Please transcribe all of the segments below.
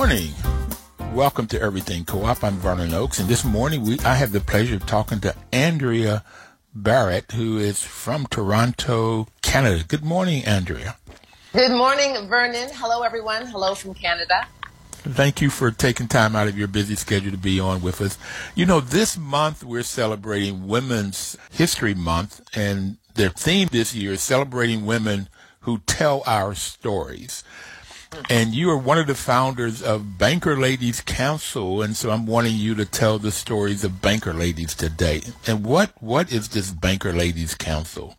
Good morning. Welcome to Everything Co-op. I'm Vernon Oakes, and this morning we I have the pleasure of talking to Andria Barrett, who is from Toronto, Canada. Good morning, Andria. Good morning, Vernon. Hello, everyone. Hello from Canada. Thank you for taking time out of your busy schedule to be on with us. You know, this month we're celebrating Women's History Month, and their theme this year is celebrating women who tell our stories. And you are one of the founders of Banker Ladies Council, and so I'm wanting you to tell the stories of Banker Ladies today. And what what is this Banker Ladies Council?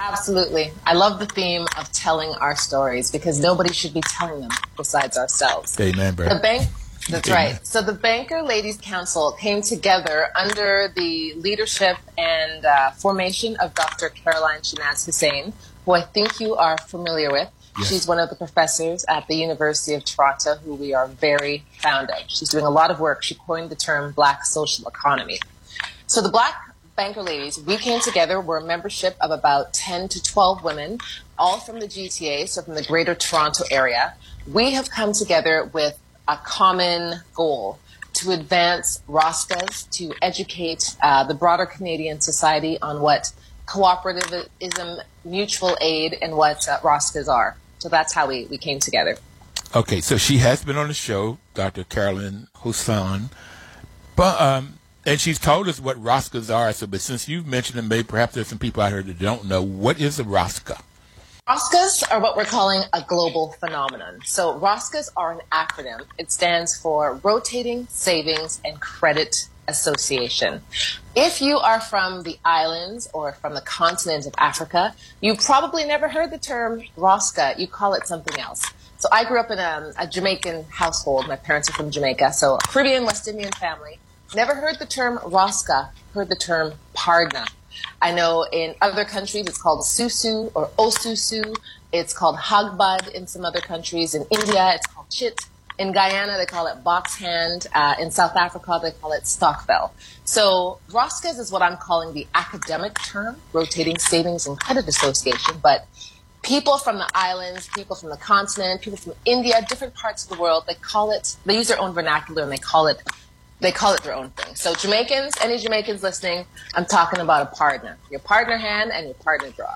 Absolutely. I love the theme of telling our stories because nobody should be telling them besides ourselves. Amen, bro. The bank that's Amen. right. So the Banker Ladies Council came together under the leadership and uh, formation of Dr. Caroline Shenaz Hossein, who I think you are familiar with. Yes. She's one of the professors at the University of Toronto who we are very fond of. She's doing a lot of work. She coined the term Black social economy. So the Black Banker Ladies, we came together. We're a membership of about 10 to 12 women, all from the GTA, so from the Greater Toronto area. We have come together with a common goal to advance ROSCAs, to educate uh, the broader Canadian society on what cooperativism, mutual aid, and what uh, are. So that's how we, we came together. Okay, so she has been on the show, Dr. Carolyn Hossein, but um, and she's told us what ROSCAs are. So, but since you've mentioned them, maybe perhaps there's some people out here that don't know what is a ROSCA. ROSCAs are what we're calling a global phenomenon. So ROSCAs are an acronym. It stands for Rotating Savings and Credit Association. If you are from the islands or from the continent of Africa, you probably never heard the term ROSCA. You call it something else. So I grew up in a, a Jamaican household. My parents are from Jamaica, so Caribbean West Indian family. Never heard the term ROSCA, heard the term Pardna. I know in other countries it's called Susu or Osusu. It's called Hagbad in some other countries. In India, it's called Chit. In Guyana, they call it box hand. Uh, in South Africa, they call it stokvel. So ROSCAs is what I'm calling the academic term, Rotating Savings and Credit Association. But people from the islands, people from the continent, people from India, different parts of the world, they call it, they use their own vernacular and they call it, they call it their own thing. So Jamaicans, any Jamaicans listening, I'm talking about a partner, your partner hand and your partner draw.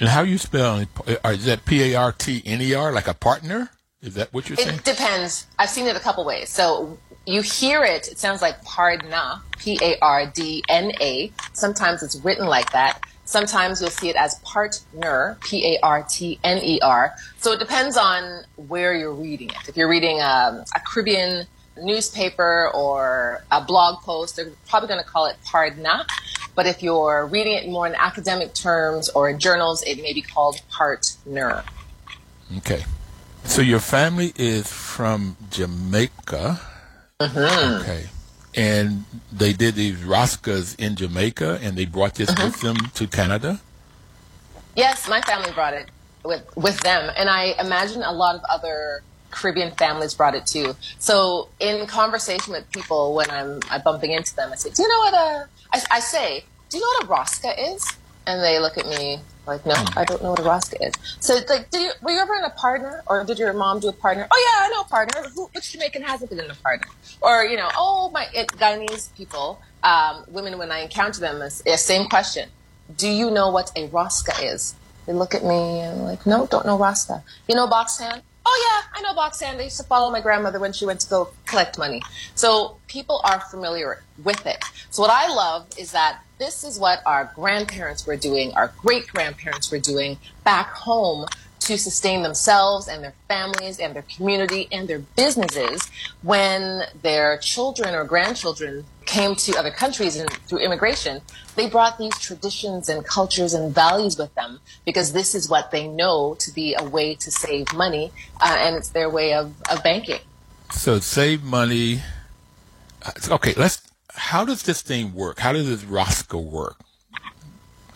And how you spell? Uh, is that P A R T N E R, like a partner? Is that what you're saying? It depends. I've seen it a couple ways. So you hear it, it sounds like pardna, P A R D N A. Sometimes it's written like that. Sometimes you'll see it as partner, P A R T N E R. So it depends on where you're reading it. If you're reading um, a Caribbean newspaper or a blog post, they're probably going to call it pardna. But if you're reading it more in academic terms or in journals, it may be called partner. Okay. So your family is from Jamaica. Mm-hmm. Okay. And they did these ROSCAs in Jamaica and they brought this mm-hmm. with them to Canada? Yes, my family brought it with, with them. And I imagine a lot of other Caribbean families brought it too. So in conversation with people when I'm, I'm bumping into them, I say, do you know what a, I, I say, do you know what a ROSCA is? And they look at me like, no, I don't know what a ROSCA is. So, like, did you, were you ever in a partner, or did your mom do a partner? Oh yeah, I know a partner. Who, which Jamaican hasn't been in a partner? Or you know, oh my it, Guyanese people, um, women when I encounter them, is the same question. Do you know what a ROSCA is? They look at me and like, no, don't know ROSCA. You know box hand? Oh yeah, I know box hand. I used to follow my grandmother when she went to go collect money. So people are familiar with it. So what I love is that this is what our grandparents were doing, our great grandparents were doing back home to sustain themselves and their families and their community and their businesses when their children or grandchildren came to other countries and through immigration, they brought these traditions and cultures and values with them because this is what they know to be a way to save money uh, and it's their way of, of banking. So save money. Uh, okay, let's. How does this thing work? How does this Rosca work?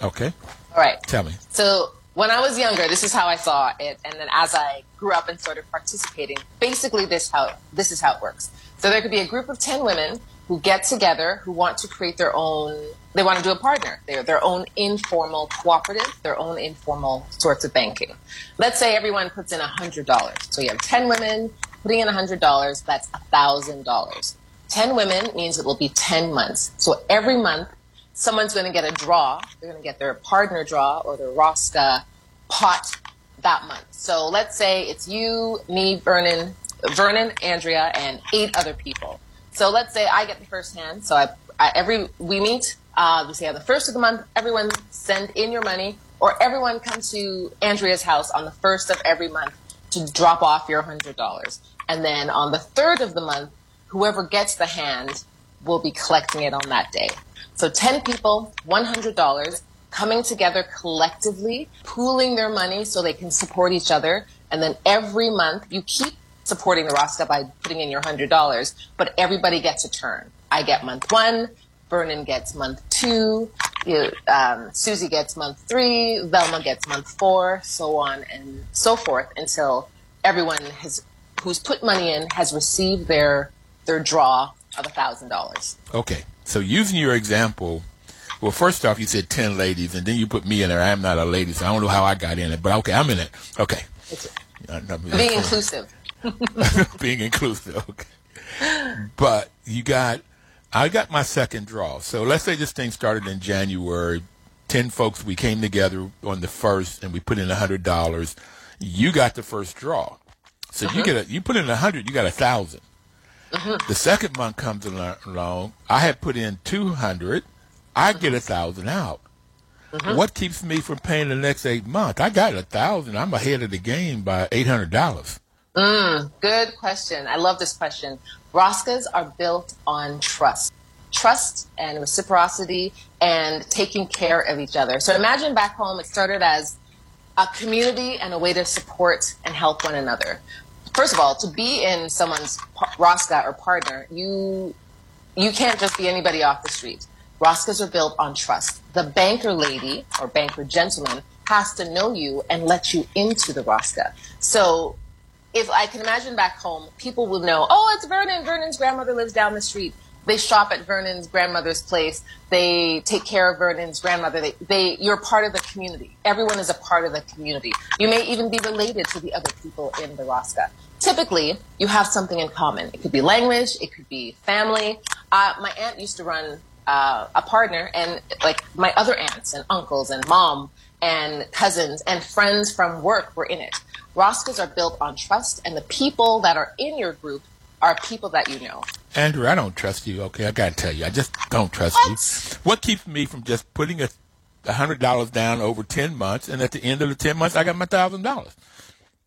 Okay. All right. Tell me. So when I was younger, this is how I saw it, and then as I grew up and started participating, basically this how this is how it works. So there could be a group of ten women who get together who want to create their own. They want to do a partner. They're their own informal cooperative, their own informal sorts of banking. Let's say everyone puts in a hundred dollars. So you have ten women putting in a hundred dollars. That's a thousand dollars. Ten women means it will be ten months. So every month someone's going to get a draw. They're going to get their partner draw or their Rosca pot that month. So let's say it's you, me, Vernon, Vernon, Andria, and eight other people. So let's say I get the first hand. So I, I every we meet. Uh, we say on the first of the month, everyone send in your money, or everyone come to Andria's house on the first of every month to drop off your hundred dollars. And then on the third of the month, whoever gets the hand will be collecting it on that day. So 10 people, $100, coming together collectively, pooling their money so they can support each other. And then every month you keep supporting the Rosca by putting in your $100, but everybody gets a turn. I get month one, Vernon gets month two, you, um, Susie gets month three, Velma gets month four, so on and so forth until everyone has who's put money in has received their their draw of a thousand dollars. Okay. So using your example, well, first off, you said 10 ladies, and then you put me in there. I am not a lady, so I don't know how I got in it, but okay, I'm in it. Okay. Being inclusive. Being inclusive, okay. But you got, I got my second draw. So let's say this thing started in January. 10 folks, we came together on the first, and we put in $100. You got the first draw. So uh-huh. you get a, you put in a hundred, you got a 1000 Mm-hmm. The second month comes along. I had put in two hundred. I get a thousand out. Mm-hmm. What keeps me from paying the next eight months? I got a thousand. I'm ahead of the game by eight hundred dollars. Mm, good question. I love this question. Roscas are built on trust. Trust and reciprocity and taking care of each other. So imagine back home, it started as a community and a way to support and help one another first of all, to be in someone's Rosca or partner, you you can't just be anybody off the street. Roscas are built on trust. The banker lady or banker gentleman has to know you and let you into the Rosca. So if I can imagine back home, people will know, oh, it's Vernon. Vernon's grandmother lives down the street. They shop at Vernon's grandmother's place. They take care of Vernon's grandmother. They, they, you're part of the community. Everyone is a part of the community. You may even be related to the other people in the Rosca. Typically, you have something in common. It could be language. It could be family. Uh, my aunt used to run uh, a partner, and like my other aunts and uncles and mom and cousins and friends from work were in it. Roscas are built on trust, and the people that are in your group are people that you know. Andrew, I don't trust you. Okay, I gotta tell you, I just don't trust what? you. What keeps me from just putting a hundred dollars down over ten months, and at the end of the ten months, I got my thousand dollars?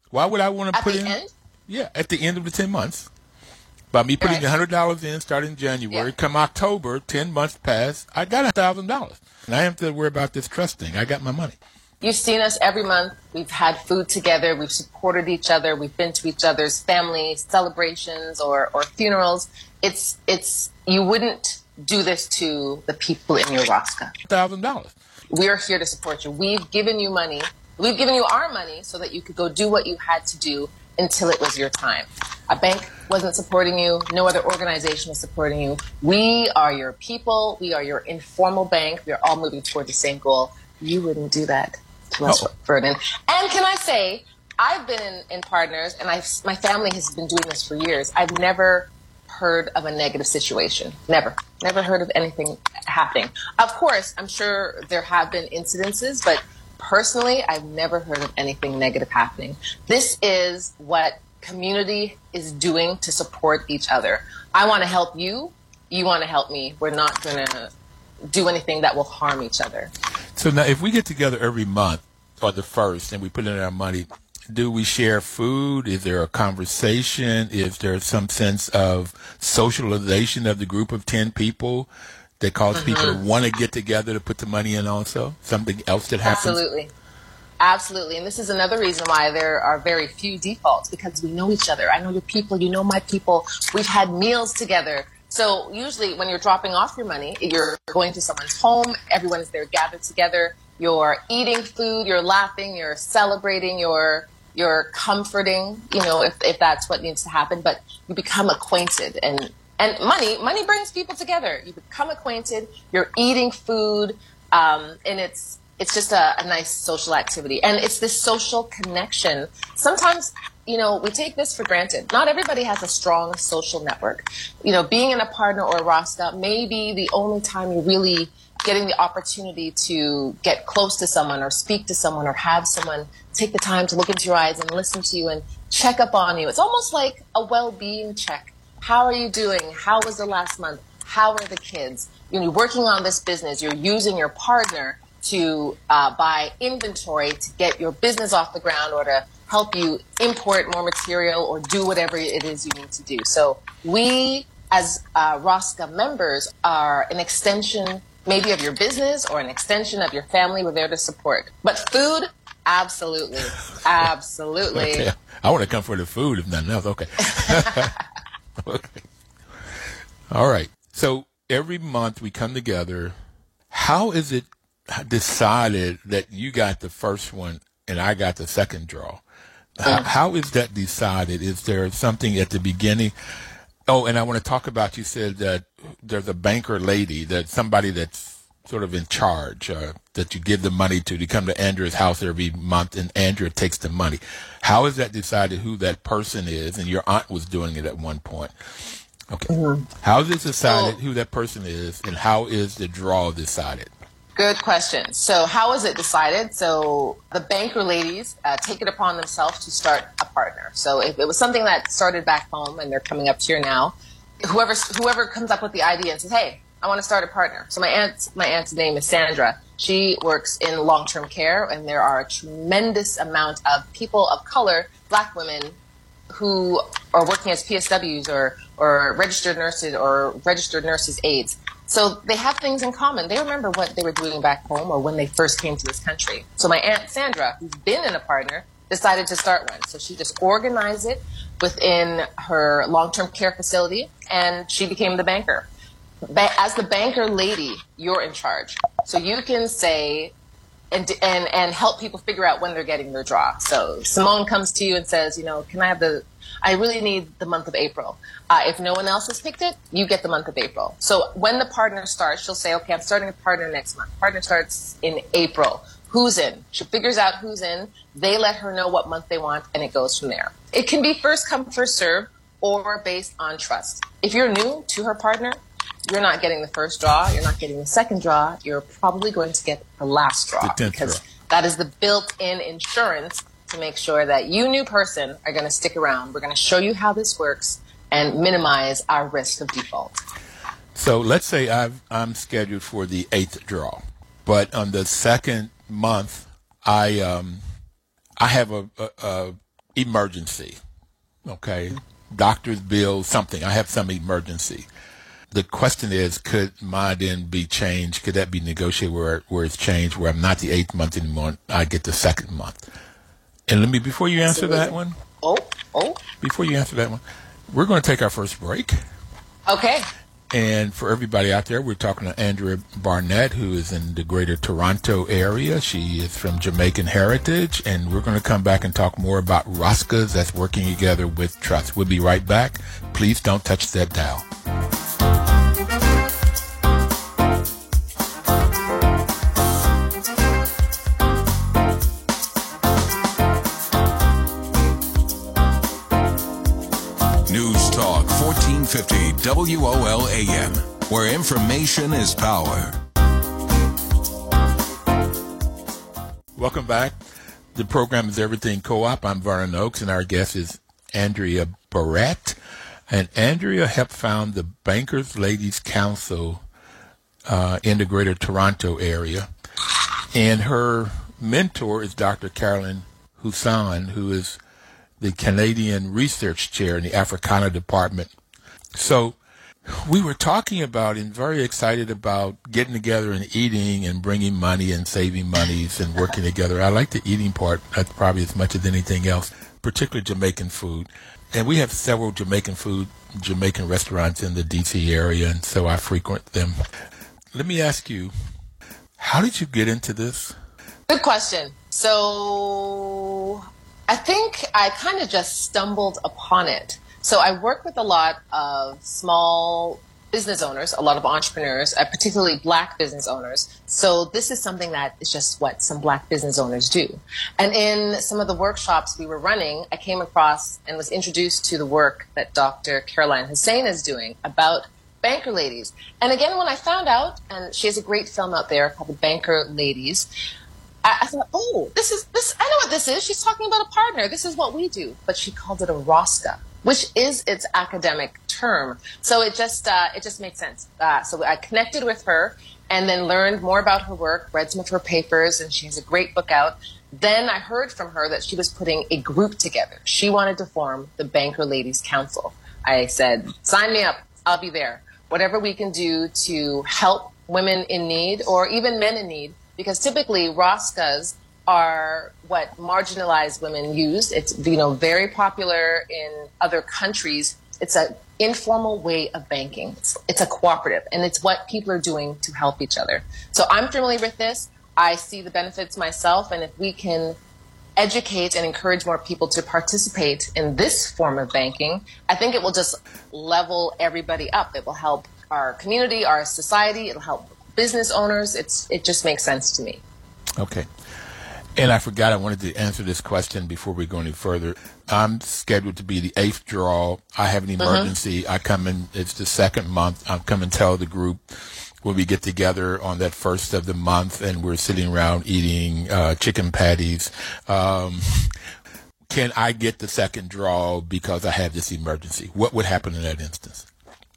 Why would I want to put in? End? Yeah, at the end of the ten months. By me putting a hundred dollars in starting January, yeah. come October, ten months pass, I got a thousand dollars. And I have to worry about this trust thing. I got my money. You've seen us every month. We've had food together. We've supported each other. We've been to each other's family celebrations or, or funerals. It's it's you wouldn't do this to the people in your Rosca. Thousand dollars. We are here to support you. We've given you money. We've given you our money so that you could go do what you had to do until it was your time. A bank wasn't supporting you. No other organization was supporting you. We are your people. We are your informal bank. We are all moving toward the same goal. You wouldn't do that us, Vernon. And can I say, I've been in, in partners, and I've, my family has been doing this for years. I've never heard of a negative situation. Never. Never heard of anything happening. Of course, I'm sure there have been incidences, but personally, I've never heard of anything negative happening. This is what community is doing to support each other. I want to help you. You want to help me. We're not going to do anything that will harm each other. So now, if we get together every month or the first and we put in our money, do we share food? Is there a conversation? Is there some sense of socialization of the group of 10 people that cause mm-hmm. people to want to get together to put the money in also? Something else that happens? Absolutely. Absolutely. And this is another reason why there are very few defaults because we know each other. I know your people, you know my people. We've had meals together. So usually when you're dropping off your money, you're going to someone's home, everyone is there gathered together, you're eating food, you're laughing, you're celebrating, you're you're comforting, you know, if, if that's what needs to happen, but you become acquainted and and money money brings people together. You become acquainted, you're eating food, um, and it's it's just a, a nice social activity. And it's this social connection. Sometimes you know, we take this for granted. Not everybody has a strong social network. You know, being in a partner or a Rosca may be the only time you're really getting the opportunity to get close to someone or speak to someone or have someone take the time to look into your eyes and listen to you and check up on you. It's almost like a well-being check. How are you doing? How was the last month? How are the kids? You know, you're working on this business. You're using your partner to uh, buy inventory to get your business off the ground or to help you import more material or do whatever it is you need to do. So we, as uh, Rosca members, are an extension maybe of your business or an extension of your family. We're there to support. But food, absolutely, absolutely. okay. I want to come for the food, if nothing else. Okay. okay. All right. So every month we come together. How is it decided that you got the first one and I got the second draw? How, how is that decided? Is there something at the beginning? Oh, and I want to talk about. You said that there's a banker lady, that somebody that's sort of in charge, uh, that you give the money to. To come to Andria's house every month, and Andria takes the money. How is that decided? Who that person is? And your aunt was doing it at one point. Okay. Mm-hmm. How is it decided who that person is, and how is the draw decided? Good question. So, how was it decided? So, the banker ladies uh, take it upon themselves to start a partner. So, if it was something that started back home and they're coming up here now, whoever whoever comes up with the idea and says, "Hey, I want to start a partner." So, my aunt my aunt's name is Sandra. She works in long term care, and there are a tremendous amount of people of color, Black women, who are working as PSWs or or registered nurses or registered nurses aides so they have things in common. They remember what they were doing back home or when they first came to this country. So my aunt Sandra, who's been in a partner, decided to start one. So she just organized it within her long-term care facility and she became the banker. As the banker lady, you're in charge. So you can say and, and, and help people figure out when they're getting their draw. So Simone comes to you and says, you know, can I have the I really need the month of April. Uh, if no one else has picked it, you get the month of April. So when the partner starts, she'll say, okay, I'm starting a partner next month. Partner starts in April. Who's in? She figures out who's in. They let her know what month they want, and it goes from there. It can be first come, first serve, or based on trust. If you're new to her partner, you're not getting the first draw. You're not getting the second draw. You're probably going to get the last draw the because draw. that is the built-in insurance to make sure that you, new person, are going to stick around. We're going to show you how this works and minimize our risk of default. So let's say i am scheduled for the eighth draw, but on the second month, I um, I have a, a, a emergency. Okay, doctor's bill, something. I have some emergency. The question is, could my then be changed? Could that be negotiated where where it's changed, where I'm not the eighth month anymore? I get the second month. And let me, before you answer that one, oh, oh, before you answer that one, we're going to take our first break. Okay. And for everybody out there, we're talking to Andria Barrett, who is in the greater Toronto area. She is from Jamaican heritage, and we're going to come back and talk more about Roscas that's working together with Trust. We'll be right back. Please don't touch that dial. 1450 WOLAM, where information is power. Welcome back. The program is Everything Co-op. I'm Vernon Oakes, and our guest is Andria Barrett. And Andria helped found the Bankers Ladies Council uh, in the Greater Toronto area. And her mentor is Dr. Carolyn Hossein, who is the Canadian Research Chair in the Africana Department. So we were talking about and very excited about getting together and eating and bringing money and saving monies and working together. I like the eating part probably as much as anything else, particularly Jamaican food. And we have several Jamaican food, Jamaican restaurants in the DC area, and so I frequent them. Let me ask you, how did you get into this? Good question. So I think I kind of just stumbled upon it. So I work with a lot of small business owners, a lot of entrepreneurs, uh, particularly black business owners. So this is something that is just what some black business owners do. And in some of the workshops we were running, I came across and was introduced to the work that Dr. Caroline Hossein is doing about banker ladies. And again, when I found out, and she has a great film out there called The Banker Ladies, I, I thought, oh, this is this. I know what this is. She's talking about a partner. This is what we do. But she called it a ROSCA which is its academic term. So it just uh, it just made sense. Uh, so I connected with her and then learned more about her work, read some of her papers, and she has a great book out. Then I heard from her that she was putting a group together. She wanted to form the Banker Ladies Council. I said, sign me up. I'll be there. Whatever we can do to help women in need or even men in need, because typically ROSCAs are what marginalized women use. It's you know very popular in other countries. It's an informal way of banking. It's, it's a cooperative, and it's what people are doing to help each other. So I'm familiar with this. I see the benefits myself, and if we can educate and encourage more people to participate in this form of banking, I think it will just level everybody up. It will help our community, our society. It'll help business owners. It's it just makes sense to me. Okay. And I forgot I wanted to answer this question before we go any further. I'm scheduled to be the eighth draw. I have an uh-huh. emergency. Uh-huh. I come in, it's the second month. I come and tell the group when we get together on that first of the month and we're sitting around eating uh, chicken patties. Um, can I get the second draw because I have this emergency? What would happen in that instance?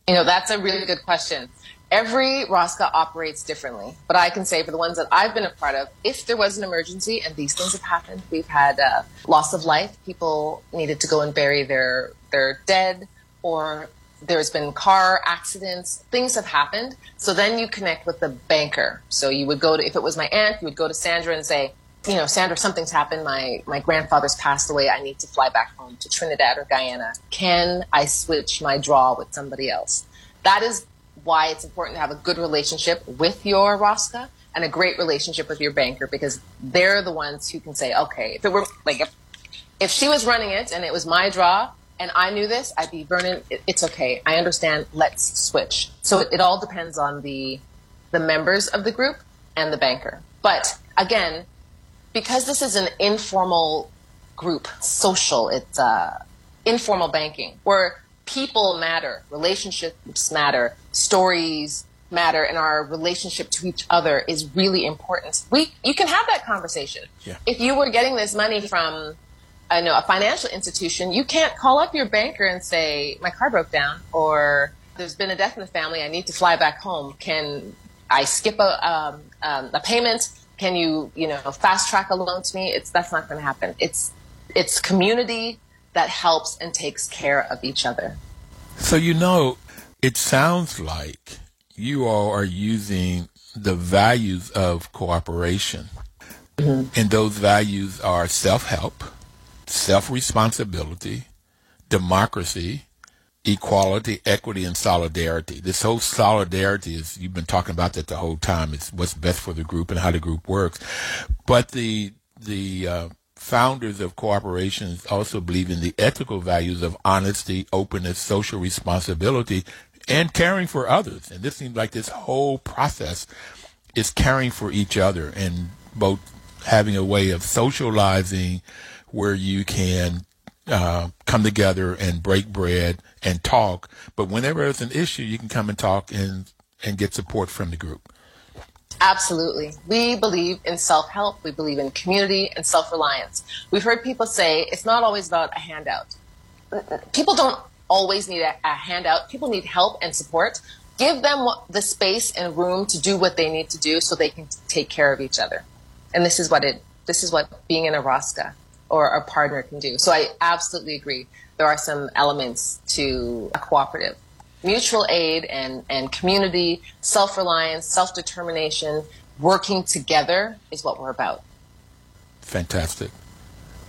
You know, that's a really good question. Every ROSCA operates differently, but I can say for the ones that I've been a part of, if there was an emergency and these things have happened, we've had uh, loss of life, people needed to go and bury their their dead, or there's been car accidents, things have happened. So then you connect with the banker. So you would go to, if it was my aunt, you would go to Sandra and say, you know, Sandra, something's happened. My my grandfather's passed away. I need to fly back home to Trinidad or Guyana. Can I switch my draw with somebody else? That is why it's important to have a good relationship with your ROSCA and a great relationship with your banker because they're the ones who can say, okay, if it were like if, if she was running it and it was my draw and I knew this, I'd be Vernon. It's okay. I understand. Let's switch. So it, it all depends on the the members of the group and the banker. But again, because this is an informal group, social, it's uh, informal banking where people matter, relationships matter, stories matter, and our relationship to each other is really important. We you can have that conversation. Yeah. If you were getting this money from I know a financial institution, you can't call up your banker and say my car broke down or there's been a death in the family. I need to fly back home. Can I skip a um, um, a payment? Can you you know fast track a loan to me? It's that's not going to happen. It's it's community that helps and takes care of each other. So, you know, it sounds like you all are using the values of cooperation. Mm-hmm. And those values are self help, self responsibility, democracy, equality, equity, and solidarity. This whole solidarity is, you've been talking about that the whole time. It's what's best for the group and how the group works. But the, the, uh, founders of corporations also believe in the ethical values of honesty, openness, social responsibility, and caring for others. And this seems like this whole process is caring for each other and both having a way of socializing where you can uh, come together and break bread and talk. But whenever there's an issue, you can come and talk and, and get support from the group. Absolutely. We believe in self help. We believe in community and self reliance. We've heard people say it's not always about a handout. People don't always need a, a, handout. People need help and support. Give them the space and room to do what they need to do so they can take care of each other. And this is what it, this is what being in a ROSCA or a partner can do. So I absolutely agree. There are some elements to a cooperative. Mutual aid and, and community, self reliance, self determination, working together is what we're about. Fantastic.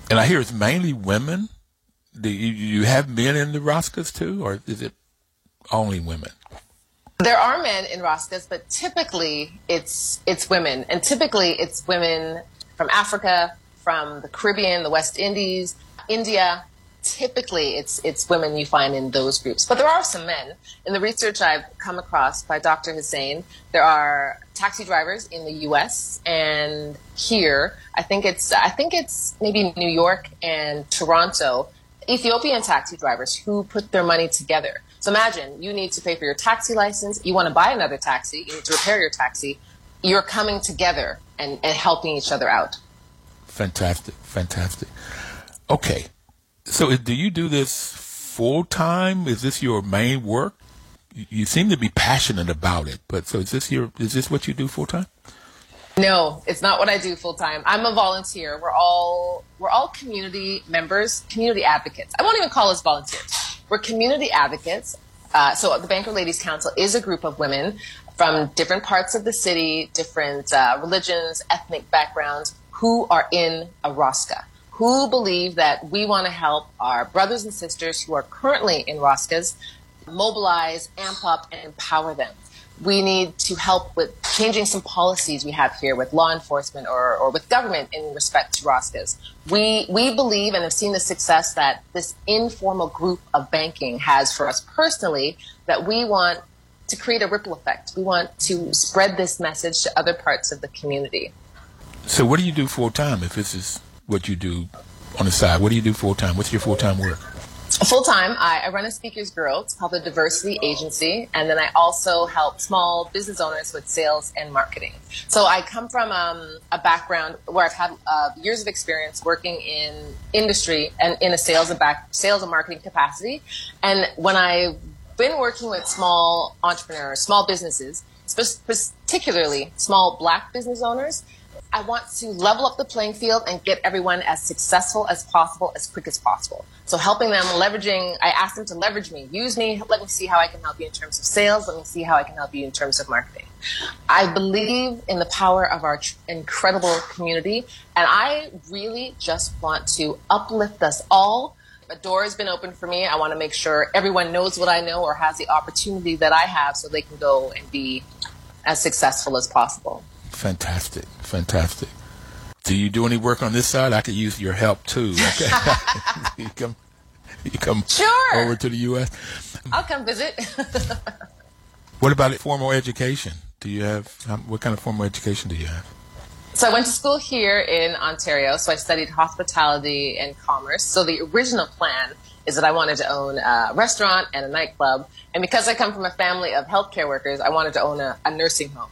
And I hear it's mainly women. Do you, you have men in the Roscas too, or is it only women? There are men in Roscas, but typically it's it's women, and typically it's women from Africa, from the Caribbean, the West Indies, India. Typically, it's it's women you find in those groups, but there are some men. In the research I've come across by Dr. Hossein, there are taxi drivers in the U.S. and here. I think it's I think it's maybe New York and Toronto. Ethiopian taxi drivers who put their money together so imagine you need to pay for your taxi license, you want to buy another taxi, you need to repair your taxi. You're coming together and, and helping each other out. Fantastic, fantastic. Okay, so do you do this full time? Is this your main work? You seem to be passionate about it, but so is this your is this what you do full time? No, it's not what I do full time. I'm a volunteer. We're all we're all community members, community advocates. I won't even call us volunteers. We're community advocates. Uh, so the Banker Ladies Council is a group of women from different parts of the city, different uh, religions, ethnic backgrounds, who are in a Rosca, who believe that we want to help our brothers and sisters who are currently in Roscas mobilize, amp up, and empower them we need to help with changing some policies we have here with law enforcement or, or with government in respect to Roscas. We, we believe and have seen the success that this informal group of banking has for us personally that we want to create a ripple effect. We want to spread this message to other parts of the community. So what do you do full time if this is what you do on the side? What do you do full time? What's your full time work? full time, I, I, run a speakers bureau. It's called the Diversity Agency, and then I also help small business owners with sales and marketing. So I come from um, a background where I've had uh, years of experience working in industry and in a sales and back sales and marketing capacity. And when I've been working with small entrepreneurs, small businesses, particularly small Black business owners, I want to level up the playing field and get everyone as successful as possible, as quick as possible. So helping them, leveraging, I ask them to leverage me, use me, let me see how I can help you in terms of sales, let me see how I can help you in terms of marketing. I believe in the power of our incredible community, and I really just want to uplift us all. A door has been opened for me. I want to make sure everyone knows what I know or has the opportunity that I have so they can go and be as successful as possible. Fantastic, fantastic. Do you do any work on this side? I could use your help too. Okay, you come, you come sure. over to the U.S. I'll come visit. what about formal education? Do you have um, what kind of formal education do you have? So I went to school here in Ontario. So I studied hospitality and commerce. So the original plan is that I wanted to own a restaurant and a nightclub. And because I come from a family of healthcare workers, I wanted to own a, a nursing home.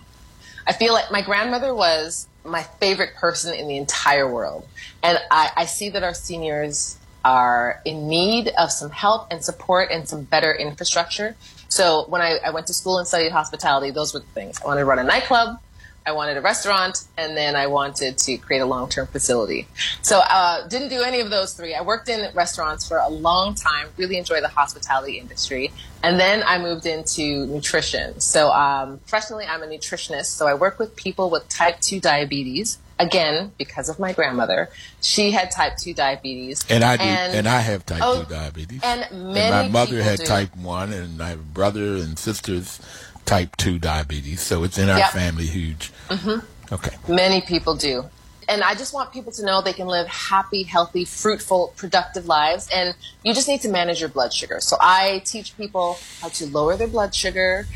I feel like my grandmother was my favorite person in the entire world. And I, I see that our seniors are in need of some help and support and some better infrastructure. So when I, I went to school and studied hospitality, those were the things. I wanted to run a nightclub. I wanted a restaurant, and then I wanted to create a long term facility. So, uh, didn't do any of those three. I worked in restaurants for a long time, really enjoy the hospitality industry. And then I moved into nutrition. So, um, professionally, I'm a nutritionist. So, I work with people with type 2 diabetes. Again, because of my grandmother, she had type two diabetes, and I do, and, and I have type oh, two diabetes, and many and my mother had do. type one, and I have brother and sisters type 2 diabetes, so it's in our yep. family huge. Mm-hmm. Okay. Many people do. And I just want people to know they can live happy, healthy, fruitful, productive lives. And you just need to manage your blood sugar. So I teach people how to lower their blood sugar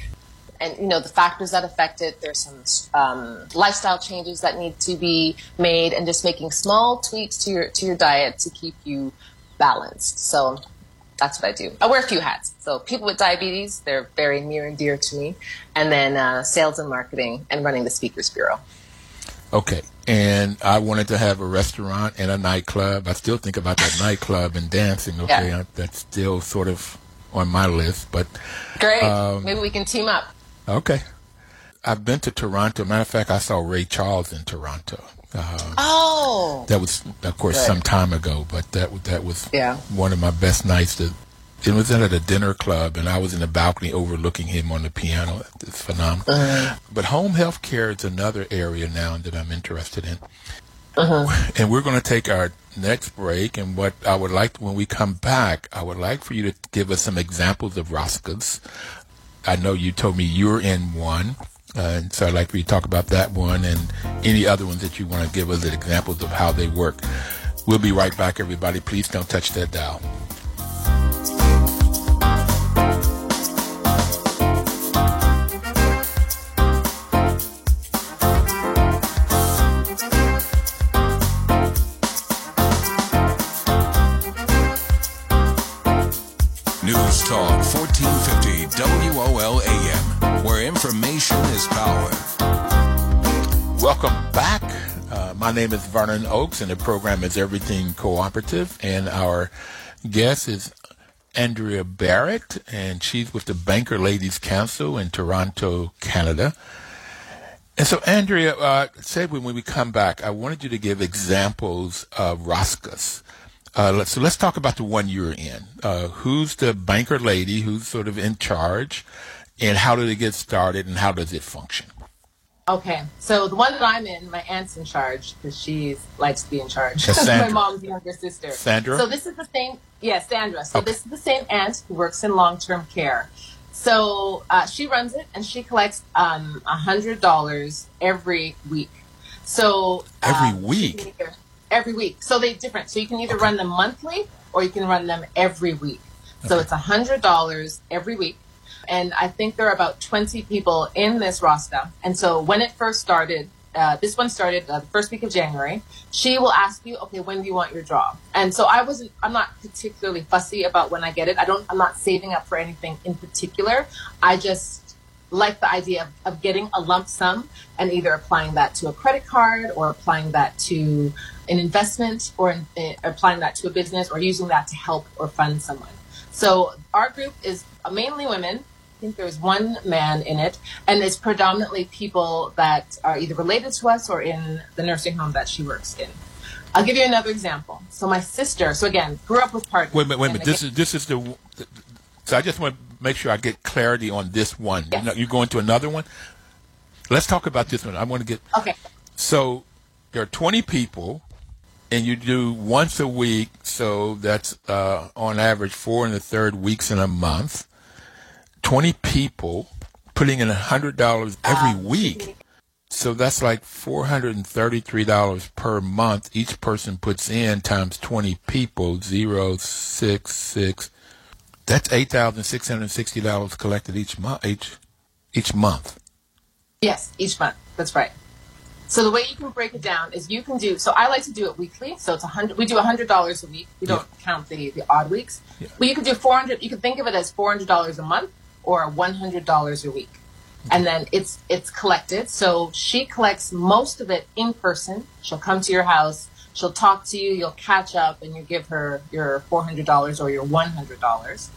and, you know, the factors that affect it. There's some um, lifestyle changes that need to be made and just making small tweaks to your, to your diet to keep you balanced. So that's what I do. I wear a few hats. So people with diabetes, they're very near and dear to me. And then uh, sales and marketing and running the Speakers Bureau. Okay. And I wanted to have a restaurant and a nightclub. I still think about that nightclub and dancing. Okay. Yeah. That's still sort of on my list. But Great. Um, Maybe we can team up. Okay. I've been to Toronto. Matter of fact, I saw Ray Charles in Toronto. Uh, oh, that was of course Good. some time ago, but that that was Yeah. one of my best nights. To, it was at a dinner club, and I was in the balcony overlooking him on the piano. It's phenomenal. Uh-huh. But home health care is another area now that I'm interested in. Uh-huh. And we're going to take our next break. And what I would like, when we come back, I would like for you to give us some examples of Roscas. I know you told me you're in one. Uh, and so I'd like for you to talk about that one and any other ones that you want to give us examples of how they work. We'll be right back, everybody. Please don't touch that dial. Information is power. Welcome back. Uh, my name is Vernon Oakes, and the program is Everything Cooperative. And our guest is Andria Barrett, and she's with the Banker Ladies Council in Toronto, Canada. And so, Andria, uh, said when we come back, I wanted you to give examples of Roscas. Uh, let's, so let's talk about the one you're in. Uh, who's the banker lady? Who's sort of in charge? And how did it get started? And how does it function? Okay, so the one that I'm in, my aunt's in charge because she likes to be in charge. My mom's younger sister. Sandra? So this is the same, yeah, Sandra. So Okay. this is the same aunt who works in long-term care. So uh, she runs it, and she collects um, a hundred dollars every week. So Every um, week? either- every week. So they're different. So you can either run them monthly or you can run them every week. So Okay. it's a hundred dollars every week. And I think there are about 20 people in this roster. And so when it first started, uh, this one started uh, the first week of January. She will ask you, okay, when do you want your draw? And so I wasn't, I'm not particularly fussy about when I get it. I don't, I'm not saving up for anything in particular. I just like the idea of, of getting a lump sum and either applying that to a credit card or applying that to an investment or uh, applying that to a business or using that to help or fund someone. So our group is mainly women. I think there's one man in it, and it's predominantly people that are either related to us or in the nursing home that she works in. I'll give you another example. So my sister, so again, grew up with partners. Wait a minute, wait a minute. This is this is the. So I just want to make sure I get clarity on this one. Yes. You're going to another one. Let's talk about this one. I want to get. okay. So there are 20 people, and you do once a week. So that's uh, on average four and a third weeks in a month. 20 people putting in hundred dollars every week. So that's like four hundred and thirty-three dollars per month. Each person puts in times twenty people, zero six six. That's eight thousand six hundred and sixty dollars collected each month. Each each month. Yes, each month. That's right. So the way you can break it down is you can do. So I like to do it weekly. So it's a hundred. We do a hundred dollars a week. We don't count the the odd weeks. Yeah. But you can do four hundred. You can think of it as four hundred dollars a month or one hundred dollars a week, and then it's it's collected. So she collects most of it in person. She'll come to your house. She'll talk to you. You'll catch up, and you give her your four hundred dollars or your one hundred dollars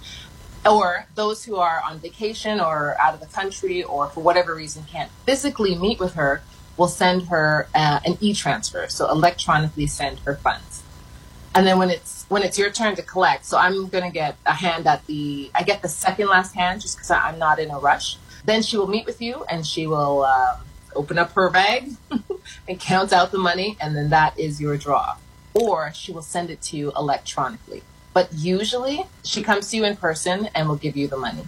or those who are on vacation or out of the country or for whatever reason can't physically meet with her will send her uh, an e-transfer so electronically send her funds and then when it's when it's your turn to collect so i'm going to get a hand at the i get the second last hand just because i'm not in a rush then she will meet with you and she will um, open up her bag and count out the money and then that is your draw or she will send it to you electronically but usually she comes to you in person and will give you the money.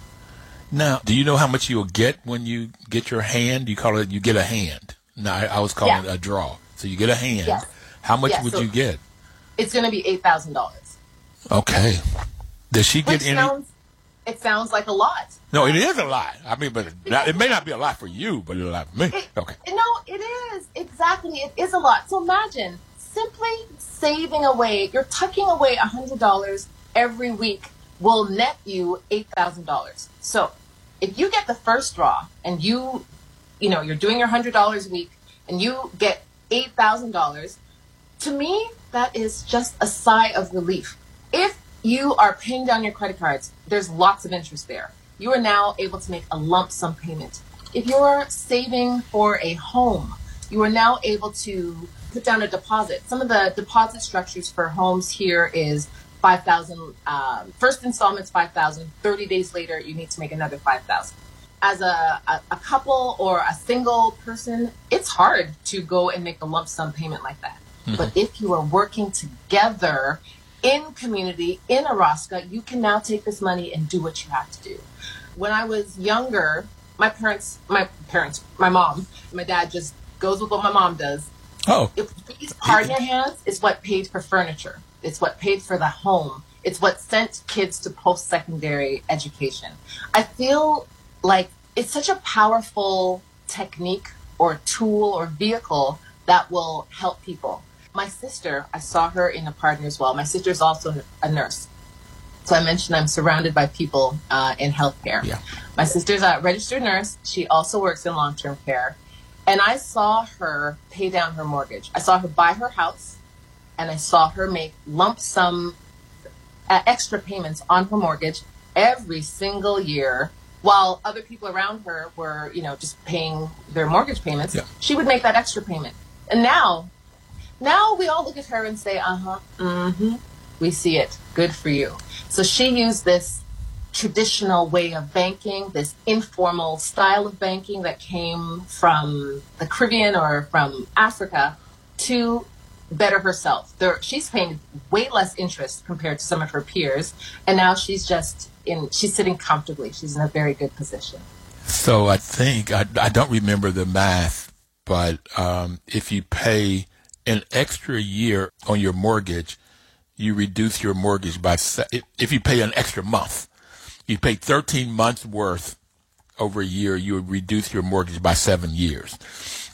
Now, do you know how much you'll get when you get your hand? You call it you get a hand. No, I, I was calling Yeah. it a draw. So you get a hand. Yes. How much Yeah, would so- you get? It's going to be eight thousand dollars. Okay. Does she Which get any? sounds it sounds like a lot. no, it is a lot. I mean, but not, it may not be a lot for you, but it's a lot for me. It- Okay. No, it is exactly. It is a lot. So imagine simply saving away. You're tucking away a hundred dollars every week will net you eight thousand dollars. So if you get the first draw and you, you know, you're doing your hundred dollars a week and you get eight thousand dollars, to me that is just a sigh of relief. If you are paying down your credit cards, there's lots of interest there. You are now able to make a lump sum payment. If you're saving for a home, you are now able to put down a deposit. Some of the deposit structures for homes here is 5,000, um, first installment's 5,000, 30 days later, you need to make another 5,000. As a, a, a couple or a single person, it's hard to go and make a lump sum payment like that. Mm-hmm. But if you are working together in community, in a ROSCA, you can now take this money and do what you have to do. When I was younger, my parents, my parents, my mom, my dad just goes with what my mom does. Oh. If these partner hands is what paid for furniture. It's what paid for the home. It's what sent kids to post secondary education. I feel like it's such a powerful technique or tool or vehicle that will help people. My sister, I saw her in a partner as well. My sister is also a nurse. So I mentioned I'm surrounded by people uh, in healthcare. Yeah. My sister's a registered nurse. She also works in long term care. And I saw her pay down her mortgage. I saw her buy her house and I saw her make lump sum uh, extra payments on her mortgage every single year while other people around her were, you know, just paying their mortgage payments. Yeah. She would make that extra payment. And now, now we all look at her and say, uh huh, mm hmm, we see it. Good for you. So she used this traditional way of banking, this informal style of banking that came from the Caribbean or from Africa to better herself. There, she's paying way less interest compared to some of her peers, and now she's just in. She's sitting comfortably. She's in a very good position. So I think I, I don't remember the math, but um, if you pay an extra year on your mortgage, you reduce your mortgage by if you pay an extra month, you pay 13 months worth over a year, you would reduce your mortgage by seven years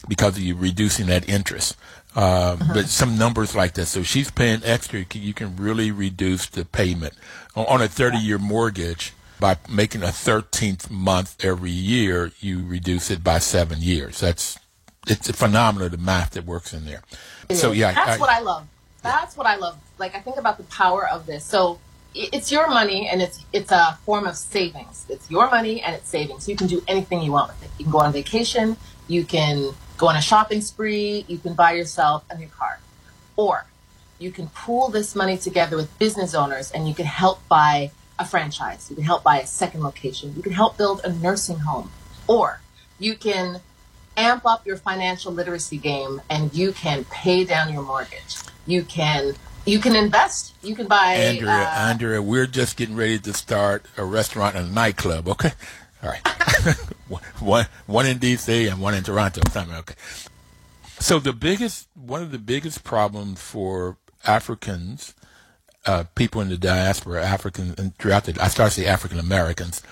because of you reducing that interest. Uh, uh-huh. But some numbers like that. So she's paying extra. You can really reduce the payment on a 30 year mortgage by making a 13th month every year. You reduce it by seven years. That's it's a phenomenal the math that works in there. It so is. yeah, that's I, what I love. That's what I love. Like I think about the power of this. So it's your money and it's it's a form of savings. It's your money and it's savings. You can do anything you want with it. You can go on vacation, you can go on a shopping spree, you can buy yourself a new car. Or you can pool this money together with business owners and you can help buy a franchise. You can help buy a second location. You can help build a nursing home. Or you can amp up your financial literacy game and you can pay down your mortgage. You can you can invest. You can buy. Andria, uh, Andria, we're just getting ready to start a restaurant and a nightclub. Okay, all right. one, one in D.C. and one in Toronto. Okay. So the biggest, one of the biggest problems for Africans, uh, people in the diaspora, African and throughout the, I start to say African Americans,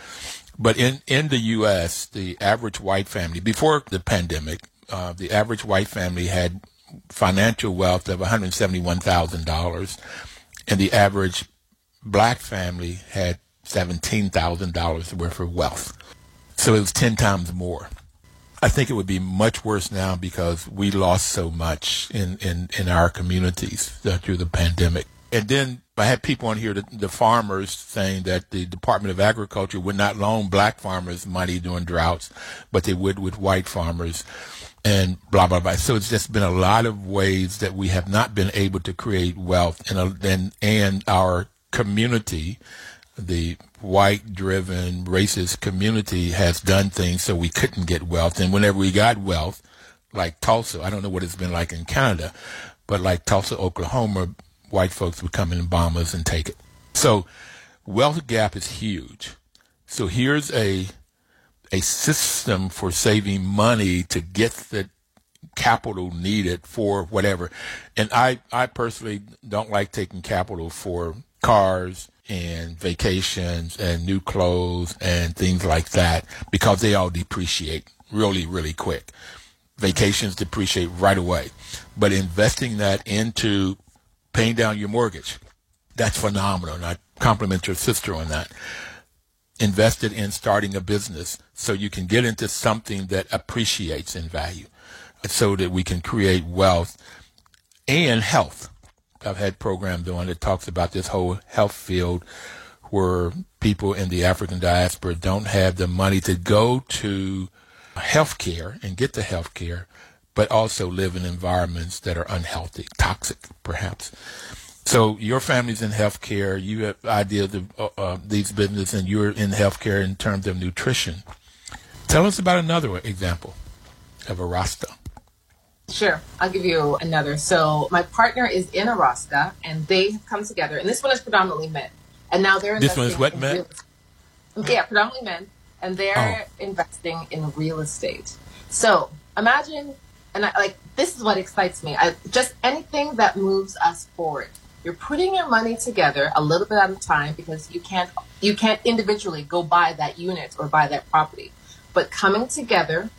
but in in the U.S., the average white family before the pandemic, uh, the average white family had financial wealth of $171,000, and the average black family had $17,000 worth of wealth. So it was 10 times more. I think it would be much worse now because we lost so much in, in, in our communities through the pandemic. And then I had people on here, the, the, farmers, saying that the Department of Agriculture would not loan black farmers money during droughts, but they would with white farmers and blah blah blah. So it's just been a lot of ways that we have not been able to create wealth, and and and our community, the white-driven racist community, has done things so we couldn't get wealth, and whenever we got wealth, like Tulsa, I don't know what it's been like in Canada, but like Tulsa, Oklahoma, white folks would come in bombers and take it. So wealth gap is huge. So here's a a system for saving money to get the capital needed for whatever. And I, I personally don't like taking capital for cars and vacations and new clothes and things like that because they all depreciate really, really quick. Vacations depreciate right away. But investing that into paying down your mortgage, that's phenomenal. And I compliment your sister on that invested in starting a business so you can get into something that appreciates in value so that we can create wealth and health. I've had programs on that talks about this whole health field where people in the African diaspora don't have the money to go to health care and get the health care, but also live in environments that are unhealthy, toxic, perhaps. So your family's in healthcare. You have ideas of uh, uh, these businesses, and you're in healthcare in terms of nutrition. Tell us about another example of a Rosca. Sure, I'll give you another. So my partner is in a ROSCA, and they have come together, and this one is predominantly men, and now they're this one is what men? Real, yeah, predominantly men, and they're oh. investing in real estate. So imagine, and I, like this is what excites me. I, just anything that moves us forward. You're putting your money together a little bit at a time because you can't you can't individually go buy that unit or buy that property, but coming together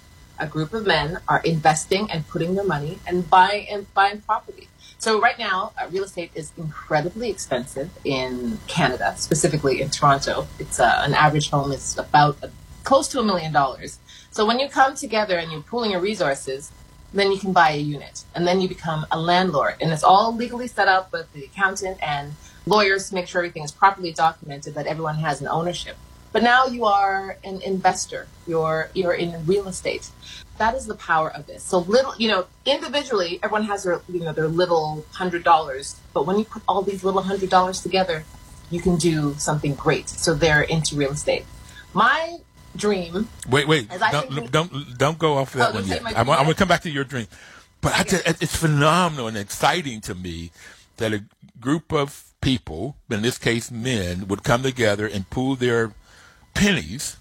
a group of men are investing and putting their money and buying and buying property. So right now, uh, real estate is incredibly expensive in Canada, specifically in Toronto. It's uh, an average home is about uh, close to a million dollars. So when you come together and you're pooling your resources, then you can buy a unit, and then you become a landlord, and it's all legally set up with the accountant and lawyers to make sure everything is properly documented, that everyone has an ownership. But now you are an investor. You're you're in real estate. That is the power of this. So little, you know, individually, everyone has their you know their little hundred dollars. But when you put all these little hundred dollars together, you can do something great. So they're into real estate. My dream. Wait, wait, don't, don't don't go off that oh, one yet. I'm, I'm going to come back to your dream. But okay. I, it's phenomenal and exciting to me that a group of people, in this case men, would come together and pool their pennies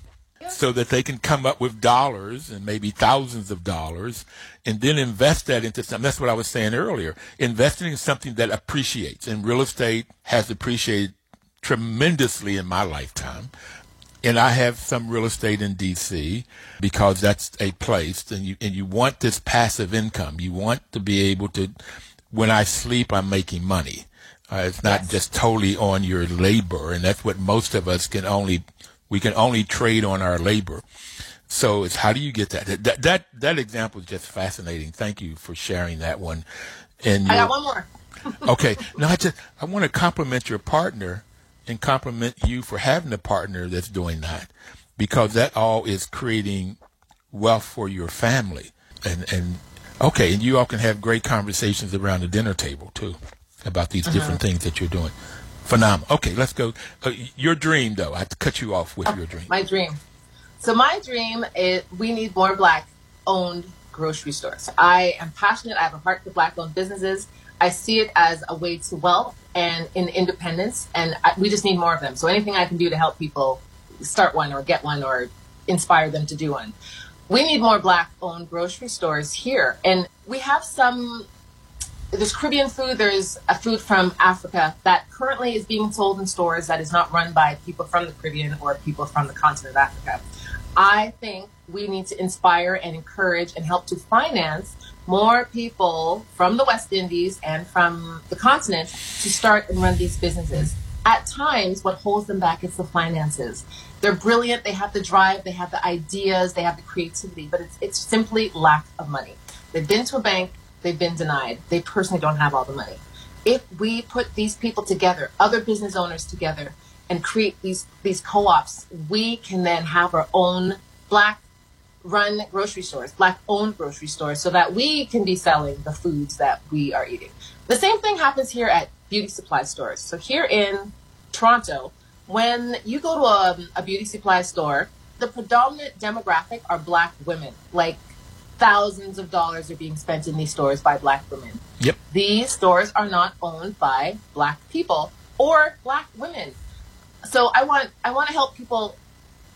so that they can come up with dollars and maybe thousands of dollars and then invest that into something. That's what I was saying earlier. Investing in something that appreciates and real estate has appreciated tremendously in my lifetime. And I have some real estate in DC because that's a place and you, and you want this passive income. You want to be able to, when I sleep, I'm making money. Uh, it's not yes. just totally on your labor. And that's what most of us can only we can only trade on our labor. So it's how do you get that? That that that example is just fascinating. Thank you for sharing that one. And I got one more. okay, now I just I want to compliment your partner and compliment you for having a partner that's doing that because that all is creating wealth for your family and and okay, and you all can have great conversations around the dinner table too about these uh-huh. different things that you're doing. Phenomenal. Okay, let's go. Uh, your dream, though. I have to cut you off with oh, your dream. My dream. So my dream is we need more black-owned grocery stores. I am passionate. I have a heart for black-owned businesses. I see it as a way to wealth and in independence, and I, we just need more of them. So anything I can do to help people start one or get one or inspire them to do one. We need more black-owned grocery stores here, and we have some there's Caribbean food, there's a food from Africa that currently is being sold in stores that is not run by people from the Caribbean or people from the continent of Africa. I think we need to inspire and encourage and help to finance more people from the West Indies and from the continent to start and run these businesses. At times, what holds them back is the finances. They're brilliant, they have the drive, they have the ideas, they have the creativity, but it's, it's simply lack of money. They've been to a bank, they've been denied. They personally don't have all the money. If we put these people together, other business owners together, and create these these co-ops, we can then have our own black run grocery stores, black owned grocery stores, so that we can be selling the foods that we are eating. The same thing happens here at beauty supply stores. So here in Toronto, when you go to a, a beauty supply store, the predominant demographic are black women. Like thousands of dollars are being spent in these stores by black women. Yep. These stores are not owned by black people or black women. So I want I want to help people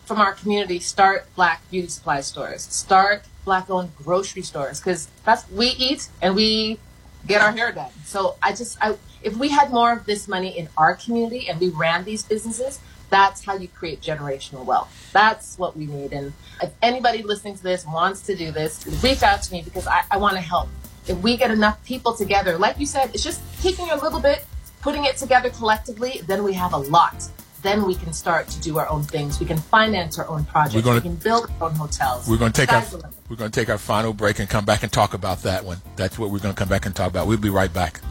from our community start black beauty supply stores, start black owned grocery stores because that's we eat and we get our hair done. So I just I if we had more of this money in our community and we ran these businesses, that's how you create generational wealth. That's what we need. And if anybody listening to this wants to do this, reach out to me because I, I want to help. If we get enough people together, like you said, it's just taking a little bit, putting it together collectively, then we have a lot. Then we can start to do our own things. We can finance our own projects. We're gonna, we can build our own hotels. We're going to take our we're going to take our final break and come back and talk about that one. That's what we're going to come back and talk about. We'll be right back.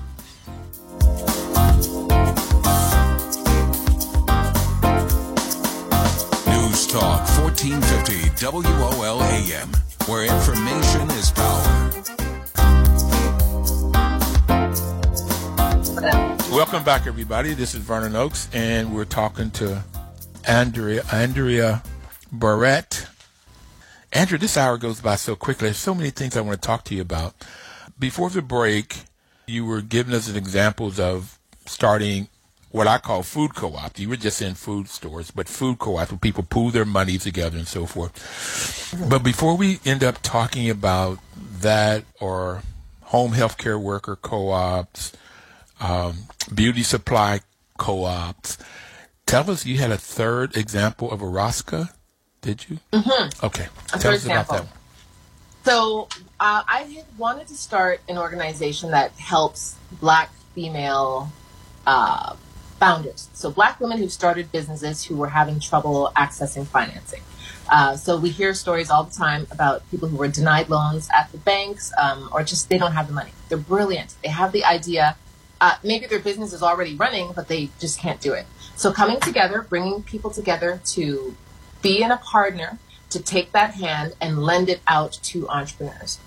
News Talk 1450 WOL AM, where information is power. Welcome back, everybody. This is Vernon Oakes, and we're talking to Andria Andria Barrett. Andria, this hour goes by so quickly. There's so many things I want to talk to you about. Before the break, you were giving us examples of starting what I call food co-ops. You were just in food stores, but food co-ops where people pool their money together and so forth. But before we end up talking about that or home healthcare worker co-ops, um, beauty supply co-ops, tell us you had a third example of a Rosca, did you? Mm-hmm. Okay, A tell third us about example. that. So uh, I had wanted to start an organization that helps Black female uh, founders. So Black women who started businesses who were having trouble accessing financing. Uh, so we hear stories all the time about people who were denied loans at the banks, um, or just they don't have the money. They're brilliant. They have the idea. Uh, maybe their business is already running, but they just can't do it. So coming together, bringing people together to be in a partner to take that hand and lend it out to entrepreneurs.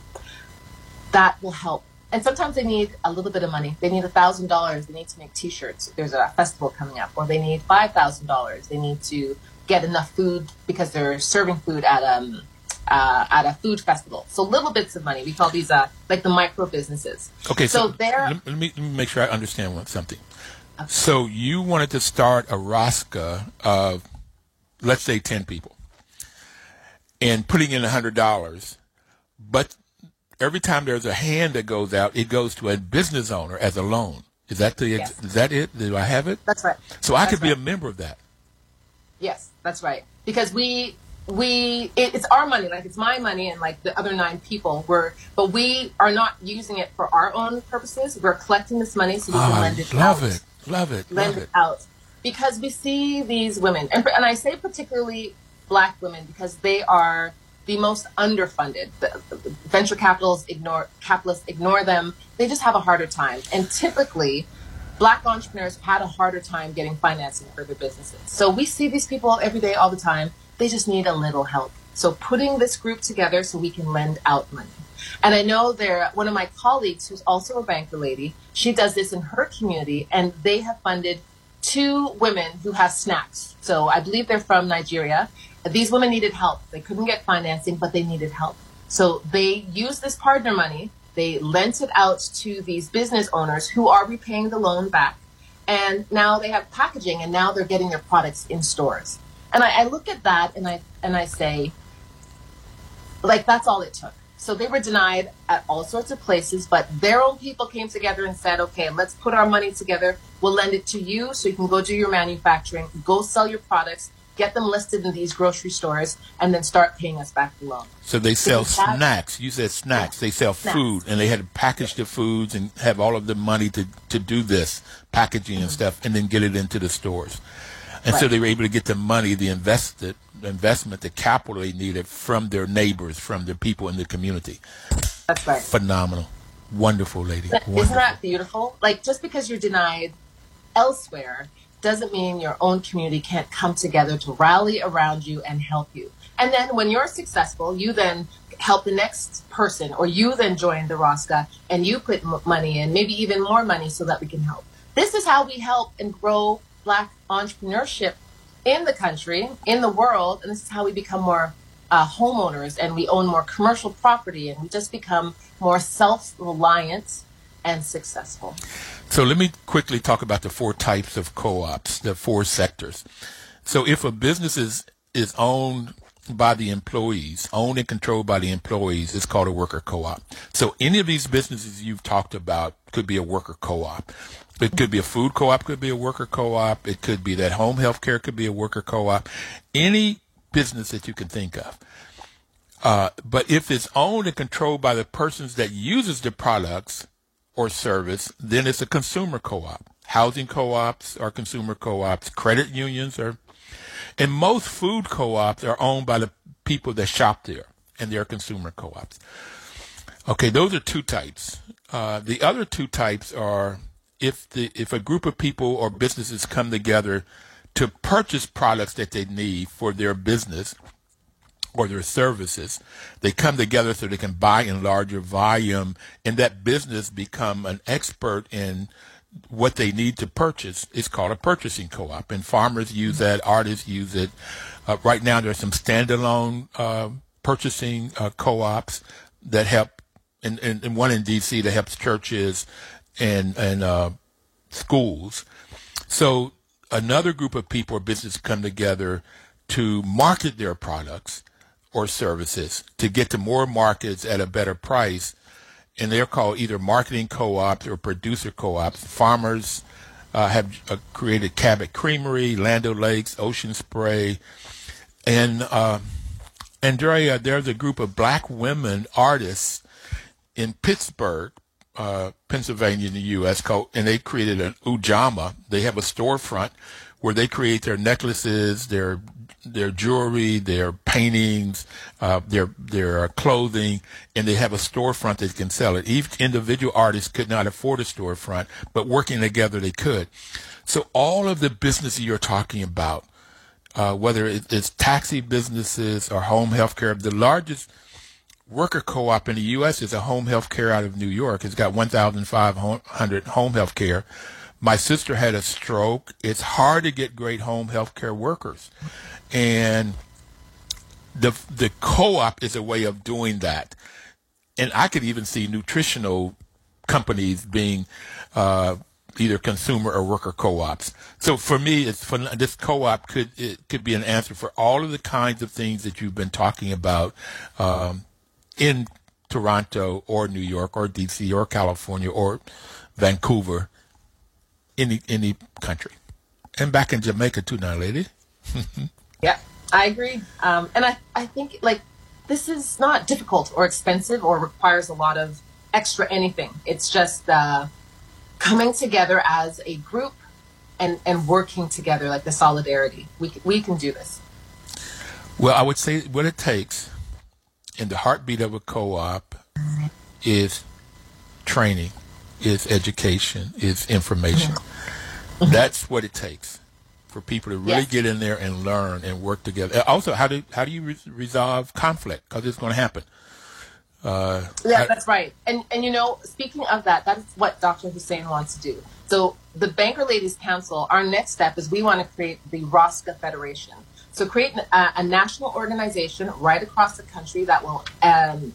That will help. And sometimes they need a little bit of money. They need thousand dollars. They need to make T-shirts. There's a festival coming up, or they need five thousand dollars. They need to get enough food because they're serving food at um uh, at a food festival. So little bits of money. We call these uh like the micro businesses. Okay, so, So there- let, let me, let me make sure I understand one, something. So you wanted to start a Rosca of, let's say, 10 people and putting in a $100, but every time there's a hand that goes out, it goes to a business owner as a loan. Is that the Yes. is that it? Do I have it? That's right. So I That's could be a member of that. Yes, that's right. Because we we it, it's our money, like it's my money, and like the other nine people were, but we are not using it for our own purposes. We're collecting this money so we can I lend it out. love out. it. Love it. Lend Love it it. out because we see these women, and, and I say particularly black women because they are the most underfunded. The, the venture capitals ignore capitalists ignore them. They just have a harder time, and typically black entrepreneurs have had a harder time getting financing for their businesses. So we see these people every day, all the time. They just need a little help. So putting this group together so we can lend out money. And I know there, one of my colleagues who's also a banker lady, she does this in her community and they have funded two women who have snacks. So I believe they're from Nigeria. These women needed help. They couldn't get financing, but they needed help. So they used this partner money. They lent it out to these business owners who are repaying the loan back. And now they have packaging and now they're getting their products in stores. And I, I look at that and I and I say, like that's all it took. So they were denied at all sorts of places, but their own people came together and said, okay, let's put our money together. We'll lend it to you so you can go do your manufacturing, go sell your products, get them listed in these grocery stores, and then start paying us back the loan. So they sell that- snacks. You said snacks. They sell Snacks. food, and they had to package the foods and have all of the money to, to do this packaging and mm-hmm. stuff, and then get it into the stores. And so they were able to get the money, the invested the investment, the capital they needed from their neighbors, from the people in the community. That's right. Phenomenal, wonderful lady. Isn't that beautiful? Like just because you're denied elsewhere doesn't mean your own community can't come together to rally around you and help you. And then when you're successful, you then help the next person, or you then join the Rosca and you put m- money in, maybe even more money, so that we can help. This is how we help and grow Black entrepreneurship in the country, in the world, and this is how we become more uh, homeowners and we own more commercial property and we just become more self-reliant and successful. So let me quickly talk about the four types of co-ops, the four sectors. So if a business is is owned by the employees, owned and controlled by the employees, is called a worker co-op. So any of these businesses you've talked about could be a worker co-op. It could be a food co-op, could be a worker co-op. It could be that home health care could be a worker co-op. Any business that you can think of. Uh, but if it's owned and controlled by the persons that uses the products or service, then it's a consumer co-op. Housing co-ops are consumer co-ops. Credit unions are, and most food co-ops are owned by the people that shop there, and they're consumer co-ops. Okay, those are two types. Uh, the other two types are if the if a group of people or businesses come together to purchase products that they need for their business or their services. They come together so they can buy in larger volume and that business become an expert in what they need to purchase. is called a purchasing co-op and farmers use that, artists use it. Uh, right now there's some standalone uh, purchasing uh, co-ops that help and, and, and, one in DC that helps churches and, and uh, schools. So another group of people or businesses come together to market their products or services to get to more markets at a better price. And they're called either marketing co-ops or producer co-ops. Farmers uh, have uh, created Cabot Creamery, Land O'Lakes, Ocean Spray, and uh, Andria. There's a group of black women artists in Pittsburgh, uh, Pennsylvania, in the U.S. called, and they created an Ujamaa. They have a storefront where they create their necklaces, their their jewelry, their paintings, uh, their their clothing, and they have a storefront that can sell it. Each individual artist could not afford a storefront, but working together they could. So all of the businesses you're talking about, uh, whether it's taxi businesses or home health care, the largest worker co-op in the U.S. is a home health care out of New York. It's got 1,500 home health care. My sister had a stroke. It's hard to get great home health care workers and the the co-op is a way of doing that. And I could even see nutritional companies being uh, either consumer or worker co-ops. So for me, it's this co-op could it could be an answer for all of the kinds of things that you've been talking about um, in Toronto or New York or DC or California or Vancouver, any any country, and back in Jamaica too, now, lady. Yeah, I agree. Um, and I, I think like this is not difficult or expensive or requires a lot of extra anything. It's just uh, coming together as a group and, and working together, like the solidarity. We, we can do this. Well, I would say what it takes in the heartbeat of a co-op is training, is education, is information. Mm-hmm. That's what it takes for people to really yes. get in there and learn and work together. Also, how do how do you re- resolve conflict? Because it's going to happen. Uh, yeah, that's right. And and you know, speaking of that, that's what Dr. Hossein wants to do. So the Banker Ladies Council, our next step is we want to create the ROSCA Federation. So create a, a national organization right across the country that will um,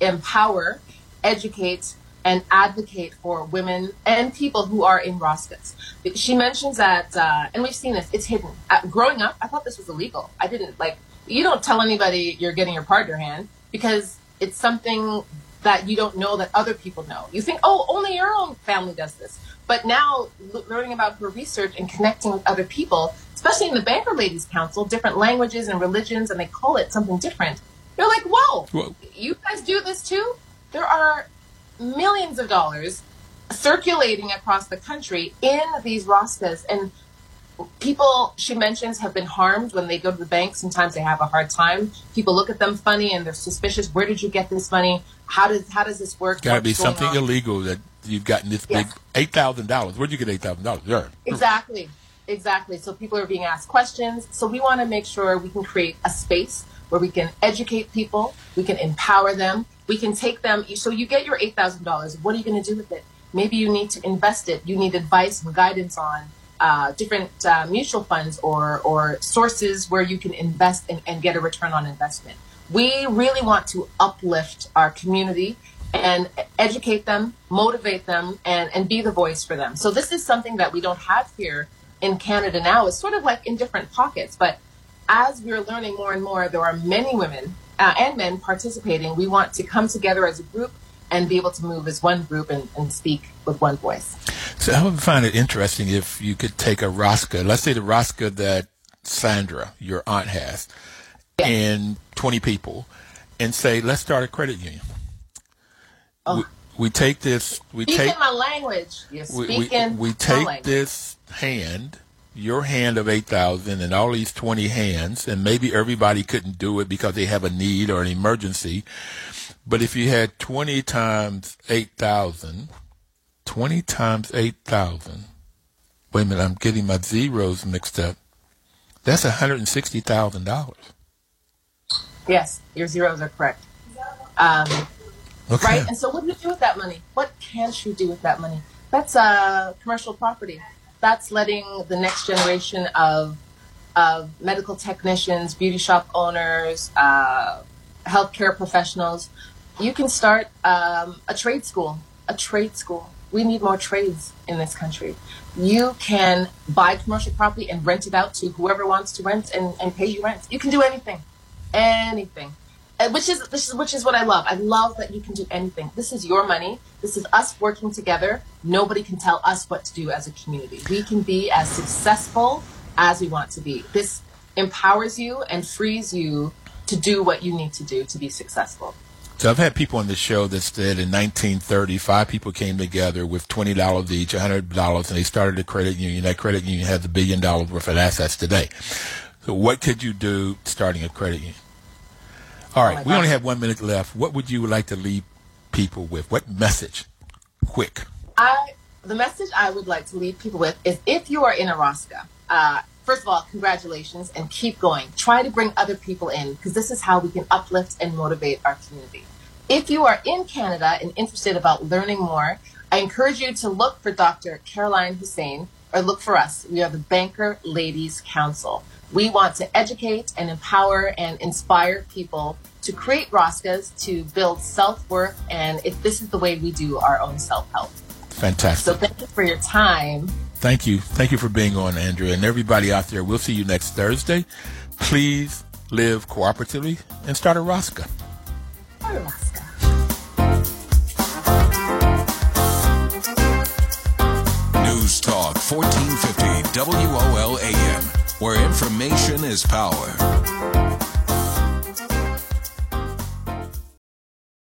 empower, educate, and advocate for women and people who are in ROSCAs. She mentions that, uh, and we've seen this, it's hidden. Uh, growing up, I thought this was illegal. I didn't like, you don't tell anybody you're getting your partner hand because it's something that you don't know that other people know. You think, oh, only your own family does this. But now, l- learning about her research and connecting with other people, especially in the Banker Ladies Council, different languages and religions, and they call it something different. You're like, whoa, whoa. you guys do this too? There are millions of dollars circulating across the country in these ROSCAs. And people, she mentions, have been harmed when they go to the bank. Sometimes they have a hard time. People look at them funny and they're suspicious. Where did you get this money? How does how does this work? Got to be something on? illegal that you've gotten this yes. big eight thousand dollars. Where'd you get eight thousand dollars? Yeah. Exactly, exactly. So people are being asked questions. So we want to make sure we can create a space where we can educate people, we can empower them, we can take them. So you get your $8,000. What are you going to do with it? Maybe you need to invest it. You need advice and guidance on uh, different uh, mutual funds or, or sources where you can invest and, and get a return on investment. We really want to uplift our community and educate them, motivate them, and, and be the voice for them. So this is something that we don't have here in Canada now. It's sort of like in different pockets, but as we're learning more and more, there are many women uh, and men participating, we want to come together as a group and be able to move as one group and, and speak with one voice. So I would find it interesting if you could take a ROSCA, let's say the ROSCA that Sandra, your aunt, has, yeah. and 20 people, and say, let's start a credit union. Oh. We, we take this. We speaking take my language. You're we, we, we take this hand your hand of 8,000 and all these 20 hands, and maybe everybody couldn't do it because they have a need or an emergency. But if you had 20 times 8,000, 20 times 8,000, wait a minute, I'm getting my zeros mixed up. That's $160,000. Yes, your zeros are correct. Um, Okay. right? And so, what do you do with that money? What can't you do with that money? That's uh, commercial property. That's letting the next generation of of medical technicians, beauty shop owners, uh, healthcare professionals. You can start um, a trade school. A trade school. We need more trades in this country. You can buy commercial property and rent it out to whoever wants to rent and, and pay you rent. You can do anything, anything. Uh, which is this is which is what I love. I love that you can do anything. This is your money. This is us working together. Nobody can tell us what to do as a community. We can be as successful as we want to be. This empowers you and frees you to do what you need to do to be successful. So I've had people on the show that said in 1930, five people came together with $20 each, $100, and they started a credit union. That credit union has a billion dollars worth of assets today. So what could you do starting a credit union? All right, my we only have one minute left. What would you like to leave people with? What message? Quick. I the message I would like to leave people with is if you are in a ROSCA, uh, first of all, congratulations and keep going. Try to bring other people in because this is how we can uplift and motivate our community. If you are in Canada and interested about learning more, I encourage you to look for Dr. Caroline Hossein or look for us. We are the Banker Ladies Council. We want to educate and empower and inspire people to create ROSCAs to build self worth. And if this is the way we do our own self help. Fantastic. So thank you for your time. Thank you. Thank you for being on, Andria. And everybody out there, we'll see you next Thursday. Please live cooperatively and start a Rosca. Alaska. News Talk 1450 WOL AM, where information is power.